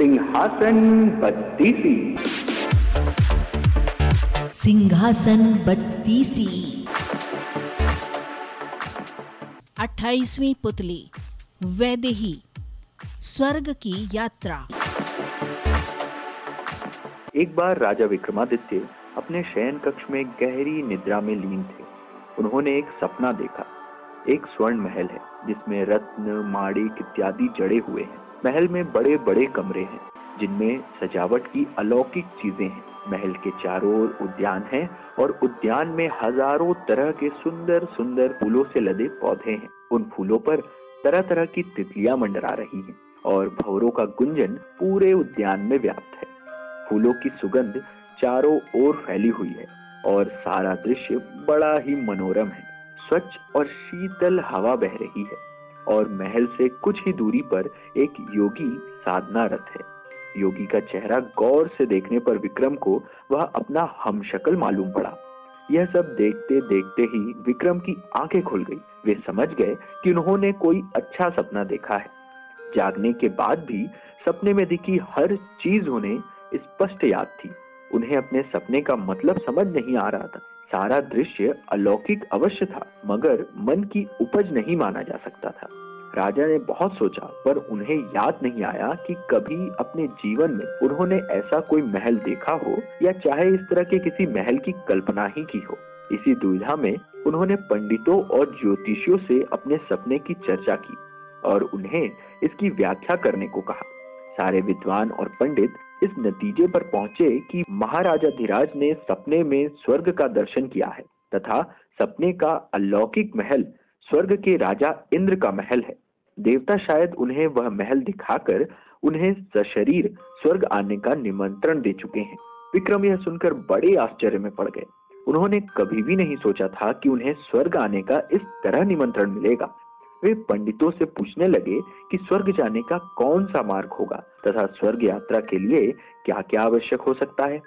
सिंहासन बत्तीसी। सिंहासन बत्तीसी। अट्ठाईसवीं पुतली वैदेही स्वर्ग की यात्रा। एक बार राजा विक्रमादित्य अपने शयन कक्ष में गहरी निद्रा में लीन थे। उन्होंने एक सपना देखा। एक स्वर्ण महल है जिसमें रत्न माड़िक इत्यादि जड़े हुए हैं। महल में बड़े बड़े कमरे हैं, जिनमें सजावट की अलौकिक चीज़ें हैं। महल के चारों ओर उद्यान है और उद्यान में हज़ारों तरह के सुंदर सुंदर फूलों से लदे पौधे हैं। उन फूलों पर तरह तरह की तितलियाँ मंडरा रही हैं और भवरों का गुंजन पूरे उद्यान में व्याप्त है। फूलों की सुगंध चारों ओर फैली हुई है और सारा दृश्य बड़ा ही मनोरम है। स्वच्छ और शीतल हवा बह रही है। और महल से कुछ ही दूरी पर एक योगी साधना रथ है। योगी का चेहरा गौर से देखने पर विक्रम को वह अपना हम शक्ल मालूम पड़ा। यह सब देखते देखते ही विक्रम की आँखें खुल गई। वे समझ गए कि उन्होंने कोई अच्छा सपना देखा है। जागने के बाद भी सपने में दिखी हर चीज़ उन्हें स्पष्ट याद थी। उन्हें अपने सपने का मतलब समझ नहीं आ रहा था। सारा दृश्य अलौकिक अवश्य था, मगर मन की उपज नहीं माना जा सकता था। राजा ने बहुत सोचा, पर उन्हें याद नहीं आया कि कभी अपने जीवन में उन्होंने ऐसा कोई महल देखा हो, या चाहे इस तरह के किसी महल की कल्पना ही की हो। इसी दुविधा में उन्होंने पंडितों और ज्योतिषियों से अपने सपने की चर्चा की, और उन्हें इसकी व्याख्या करने को कहा। सारे विद्वान और पंडित इस नतीजे पर पहुँचे कि महाराजा धीराज ने सपने में स्वर्ग का दर्शन किया है तथा सपने का अलौकिक महल स्वर्ग के राजा इंद्र का महल है। देवता शायद उन्हें वह महल दिखाकर उन्हें सशरीर स्वर्ग आने का निमंत्रण दे चुके हैं। विक्रम यह सुनकर बड़े आश्चर्य में पड़ गए। उन्होंने कभी भी नहीं सोचा था कि उन्हें स्वर्ग आने का इस तरह निमंत्रण मिलेगा। वे पंडितों से पूछने लगे कि स्वर्ग जाने का कौन सा मार्ग होगा तथा स्वर्ग यात्रा के लिए क्या क्या आवश्यक हो सकता है।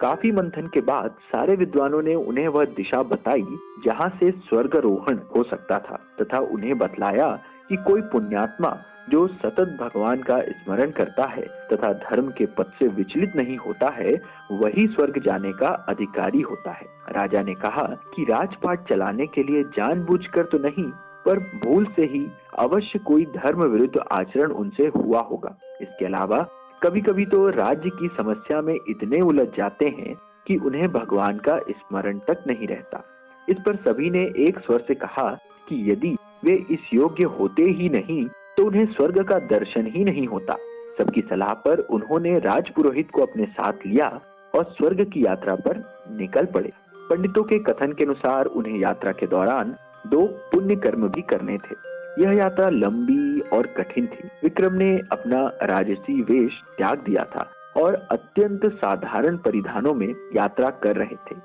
काफ़ी मंथन के बाद सारे विद्वानों ने उन्हें वह दिशा बताई जहाँ से स्वर्गारोहण हो सकता था तथा उन्हें बतलाया कि कोई पुण्यात्मा जो सतत भगवान का स्मरण करता है तथा धर्म के पद से विचलित नहीं होता है, वही स्वर्ग जाने का अधिकारी होता है। राजा ने कहा कि राजपाट चलाने के लिए जानबूझकर तो नहीं पर भूल से ही अवश्य कोई धर्म विरुद्ध आचरण उनसे हुआ होगा। इसके अलावा कभी कभी तो राज्य की समस्या में इतने उलझ जाते हैं कि उन्हें भगवान का स्मरण तक नहीं रहता। इस पर सभी ने एक स्वर से कहा कि यदि वे इस योग्य होते ही नहीं तो उन्हें स्वर्ग का दर्शन ही नहीं होता। सबकी सलाह पर उन्होंने राजपुरोहित को अपने साथ लिया और स्वर्ग की यात्रा पर निकल पड़े। पंडितों के कथन के अनुसार उन्हें यात्रा के दौरान दो पुण्य कर्म भी करने थे। यह यात्रा लंबी और कठिन थी। विक्रम ने अपना राजसी वेश त्याग दिया था और अत्यंत साधारण परिधानों में यात्रा कर रहे थे।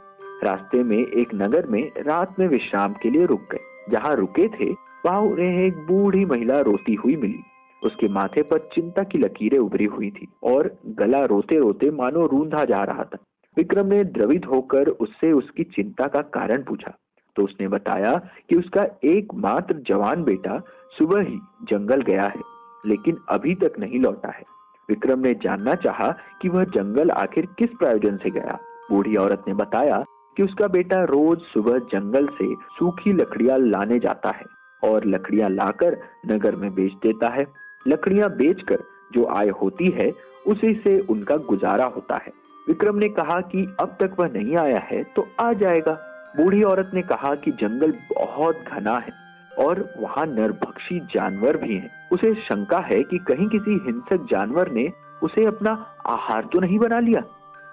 रास्ते में एक नगर में रात में विश्राम के लिए रुक गए। जहाँ रुके थे, वहाँ उन्हें एक बूढ़ी महिला रोती हुई मिली। उसके माथे पर चिंता की लकीरें उभरी हुई थी और गला रोते रोते मानो रूंधा जा रहा था। विक्रम ने द्रवित होकर उससे उसकी चिंता का कारण पूछा। तो उसने बताया कि उसका एकमात्र जवान बेटा सुबह ही जंगल गया है, लेकिन अभी तक नहीं लौटा है। विक्रम ने जानना चाहा कि वह जंगल आखिर किस प्रयोजन से गया। बूढ़ी औरत ने बताया कि उसका बेटा रोज सुबह जंगल से सूखी लकड़ियाँ लाने जाता है और लकड़ियाँ लाकर नगर में बेच देता है। लकड़ियाँ बेचकर जो आय होती है, उसी से उनका गुजारा होता है। विक्रम ने कहा कि अब तक वह नहीं आया है तो आ जाएगा। बूढ़ी औरत ने कहा कि जंगल बहुत घना है और वहाँ नरभक्षी जानवर भी हैं। उसे शंका है कि कहीं किसी हिंसक जानवर ने उसे अपना आहार तो नहीं बना लिया।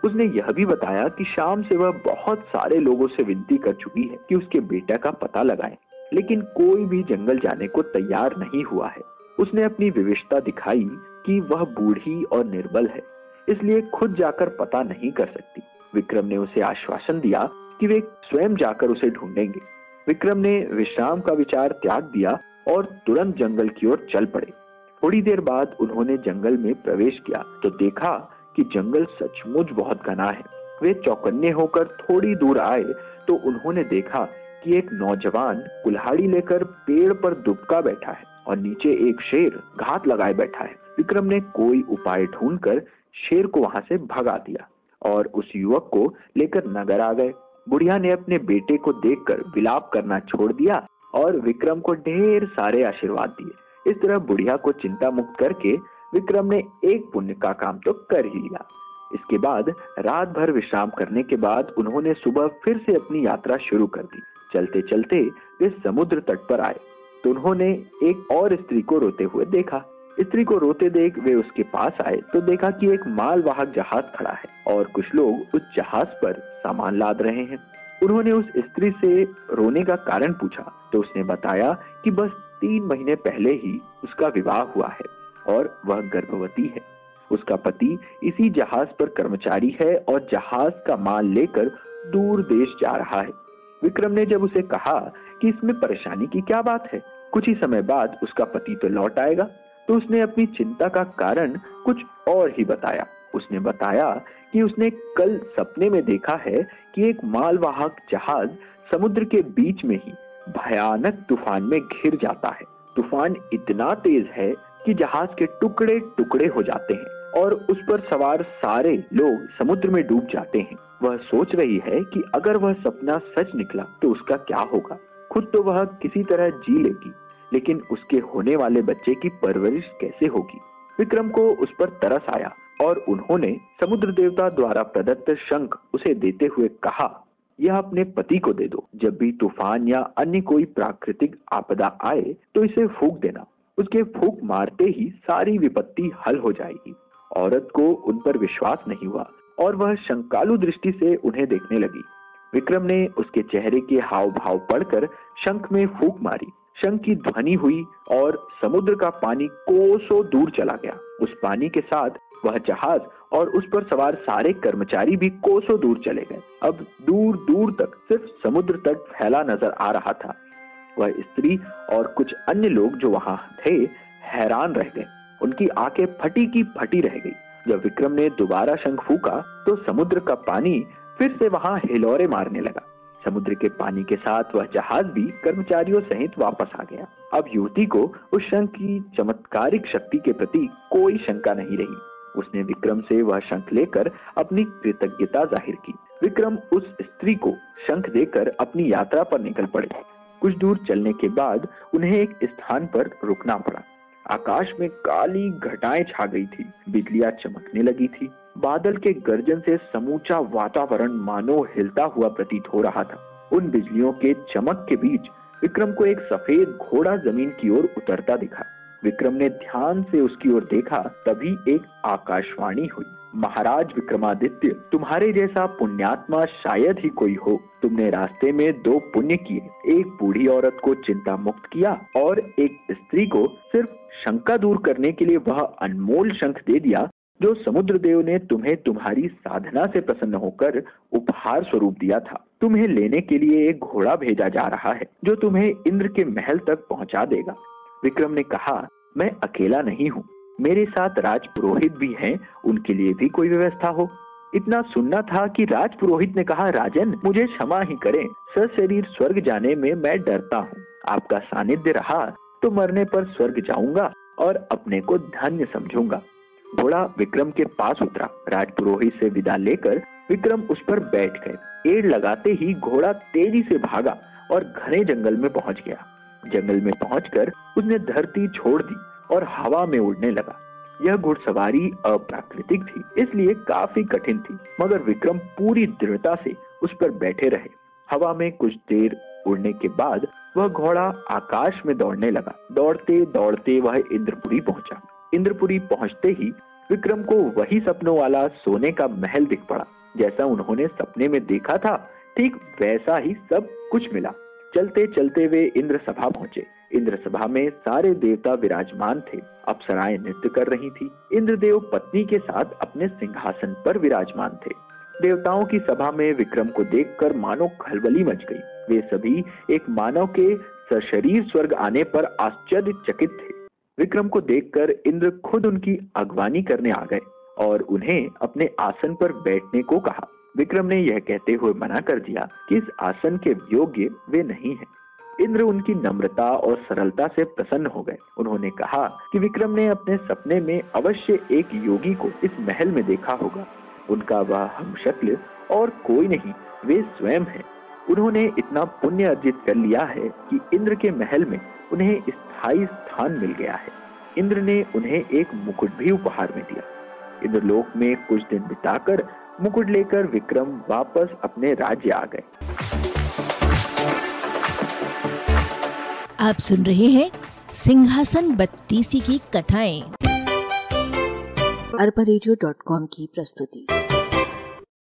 उसने यह भी बताया कि शाम से वह बहुत सारे लोगों से विनती कर चुकी है कि उसके बेटा का पता लगाए, लेकिन कोई भी जंगल जाने को तैयार नहीं हुआ है। उसने अपनी विविधता दिखाई कि वह बूढ़ी और निर्बल है, इसलिए खुद जाकर पता नहीं कर सकती। विक्रम ने उसे आश्वासन दिया कि वे स्वयं जाकर उसे ढूंढेंगे। विक्रम ने विश्राम का विचार त्याग दिया और तुरंत जंगल की ओर चल पड़े। थोड़ी देर बाद उन्होंने जंगल में प्रवेश किया तो देखा कि जंगल सचमुच बहुत घना है। वे चौकन्ने होकर थोड़ी दूर आए तो उन्होंने देखा कि एक नौजवान कुल्हाड़ी लेकर पेड़ पर दुबका बैठा है और नीचे एक शेर घात लगाए बैठा है। विक्रम ने कोई उपाय ढूंढकर शेर को वहाँ से भगा दिया और उस युवक को लेकर नगर आ गए। बुढ़िया ने अपने बेटे को देखकर विलाप करना छोड़ दिया और विक्रम को ढेर सारे आशीर्वाद दिए। इस तरह बुढ़िया को चिंता मुक्त करके विक्रम ने एक पुण्य का काम तो कर ही लिया। इसके बाद रात भर विश्राम करने के बाद उन्होंने सुबह फिर से अपनी यात्रा शुरू कर दी। चलते चलते वे समुद्र तट पर आए। तो उन्होंने एक और स्त्री को रोते हुए देखा। स्त्री को रोते देख वे उसके पास आए तो देखा कि एक मालवाहक जहाज़ खड़ा है और कुछ लोग उस जहाज़ पर सामान लाद रहे हैं। उन्होंने उस स्त्री से रोने का कारण पूछा तो उसने बताया कि बस तीन महीने पहले ही उसका विवाह हुआ है और वह गर्भवती है। उसका पति इसी जहाज़ पर कर्मचारी है और जहाज़ का माल लेकर दूर देश जा रहा है। विक्रम ने जब उसे कहा कि इसमें परेशानी की क्या बात है, कुछ ही समय बाद उसका पति तो लौट आएगा। तो उसने अपनी चिंता का कारण कुछ और ही बताया। उसने बताया कि उसने कल सपने में देखा है कि एक मालवाहक जहाज़ समुद्र के बीच में ही भयानक तूफ़ान में घिर जाता है। तूफ़ान इतना तेज है कि जहाज़ के टुकड़े टुकड़े हो जाते हैं और उस पर सवार सारे लोग समुद्र में डूब जाते हैं। वह सोच रही है कि अगर वह सपना सच निकला तो उसका क्या होगा? खुद तो वह किसी तरह जी लेगी। लेकिन उसके होने वाले बच्चे की परवरिश कैसे होगी? विक्रम को उस पर तरस आया और उन्होंने समुद्र देवता द्वारा प्रदत्त शंख उसे देते हुए कहा, यह अपने पति को दे दो। जब भी तूफ़ान या अन्य कोई प्राकृतिक आपदा आए तो इसे फूक देना। उसके फूक मारते ही सारी विपत्ति हल हो जाएगी। औरत को उन पर विश्वास नहीं हुआ और वह शंकालु दृष्टि से उन्हें देखने लगी। विक्रम ने उसके चेहरे के हाव भाव पढ़कर शंख में फूक मारी। शंख की ध्वनि हुई और समुद्र का पानी कोसों दूर चला गया। उस पानी के साथ वह जहाज़ और उस पर सवार सारे कर्मचारी भी कोसों दूर चले गए। अब दूर दूर तक सिर्फ़ समुद्र तक फैला नज़र आ रहा था। वह स्त्री और कुछ अन्य लोग जो वहाँ थे हैरान रह गए। उनकी आँखें फटी की फटी रह गई। जब विक्रम ने दोबारा शंख फूका तो समुद्र का पानी फिर से वहाँ हिलौरे मारने लगा। समुद्र के पानी के साथ वह जहाज़ भी कर्मचारियों सहित वापस आ गया। अब युवती को उस शंख की चमत्कारिक शक्ति के प्रति कोई शंका नहीं रही। उसने विक्रम से वह शंख लेकर अपनी कृतज्ञता ज़ाहिर की। विक्रम उस स्त्री को शंख देकर अपनी यात्रा पर निकल पड़े। कुछ दूर चलने के बाद उन्हें एक स्थान पर रुकना पड़ा। आकाश में काली घटाएँ छा गई थी। बिजलियाँ चमकने लगी थी। बादल के गर्जन से समूचा वातावरण मानो हिलता हुआ प्रतीत हो रहा था। उन बिजलियों के चमक के बीच विक्रम को एक सफ़ेद घोड़ा ज़मीन की ओर उतरता दिखा। विक्रम ने ध्यान से उसकी ओर देखा, तभी एक आकाशवाणी हुई। महाराज विक्रमादित्य, तुम्हारे जैसा पुण्यात्मा शायद ही कोई हो। तुमने रास्ते में दो पुण्य किए, एक बूढ़ी औरत को चिंता मुक्त किया और एक स्त्री को सिर्फ़ शंका दूर करने के लिए वह अनमोल शंख दे दिया जो समुद्र देव ने तुम्हें तुम्हारी साधना से प्रसन्न होकर उपहार स्वरूप दिया था, तुम्हें लेने के लिए एक घोड़ा भेजा जा रहा है, जो तुम्हें इंद्र के महल तक पहुँचा देगा। विक्रम ने कहा, मैं अकेला नहीं हूँ, मेरे साथ राज पुरोहित भी हैं, उनके लिए भी कोई व्यवस्था हो। इतना सुनना था कि राज पुरोहित ने कहा, राजन, मुझे क्षमा ही करें, सशरीर स्वर्ग जाने में मैं डरता हूँ। आपका सानिध्य रहा तो मरने पर स्वर्ग जाऊँगा और अपने को धन्य समझूँगा। घोड़ा विक्रम के पास उतरा। राजपुरोहित से विदा लेकर विक्रम उस पर बैठ गए। एड़ लगाते ही घोड़ा तेज़ी से भागा और घने जंगल में पहुँच गया। जंगल में पहुंचकर उसने धरती छोड़ दी और हवा में उड़ने लगा। यह घुड़सवारी अप्राकृतिक थी, इसलिए काफ़ी कठिन थी, मगर विक्रम पूरी दृढ़ता से उस पर बैठे रहे। हवा में कुछ देर उड़ने के बाद वह घोड़ा आकाश में दौड़ने लगा। दौड़ते दौड़ते वह इंद्रपुरी पहुँचा। इंद्रपुरी पहुँचते ही विक्रम को वही सपनों वाला सोने का महल दिख पड़ा। जैसा उन्होंने सपने में देखा था, ठीक वैसा ही सब कुछ मिला। चलते चलते वे इंद्र सभा पहुँचे। इंद्र सभा में सारे देवता विराजमान थे। अप्सराएँ नृत्य कर रही थी। इंद्रदेव पत्नी के साथ अपने सिंहासन पर विराजमान थे। देवताओं की सभा में विक्रम को देखकर मानो खलबली मच गई। वे सभी एक मानव के सशरीर स्वर्ग आने पर आश्चर्यचकित थे। विक्रम को देखकर इंद्र खुद उनकी अगवानी करने आ गए और उन्हें अपने आसन पर बैठने को कहा। विक्रम ने यह कहते हुए मना कर दिया कि इस आसन के योग्य वे नहीं हैं। इंद्र उनकी नम्रता और सरलता से प्रसन्न हो गए। उन्होंने कहा कि विक्रम ने अपने सपने में अवश्य एक योगी को इस महल में देखा होगा। उनका वह हम और कोई नहीं, वे स्वयं हैं। उन्होंने इतना पुण्य अर्जित कर लिया है कि इंद्र के महल में उन्हें स्थायी स्थान मिल गया है। इंद्र ने उन्हें एक मुकुट भी उपहार में दिया। इंद्रलोक में कुछ दिन बिताकर मुकुट लेकर विक्रम वापस अपने राज्य आ गए। आप सुन रहे हैं सिंहासन बत्तीसी की कथाएँ। अरबा की प्रस्तुति।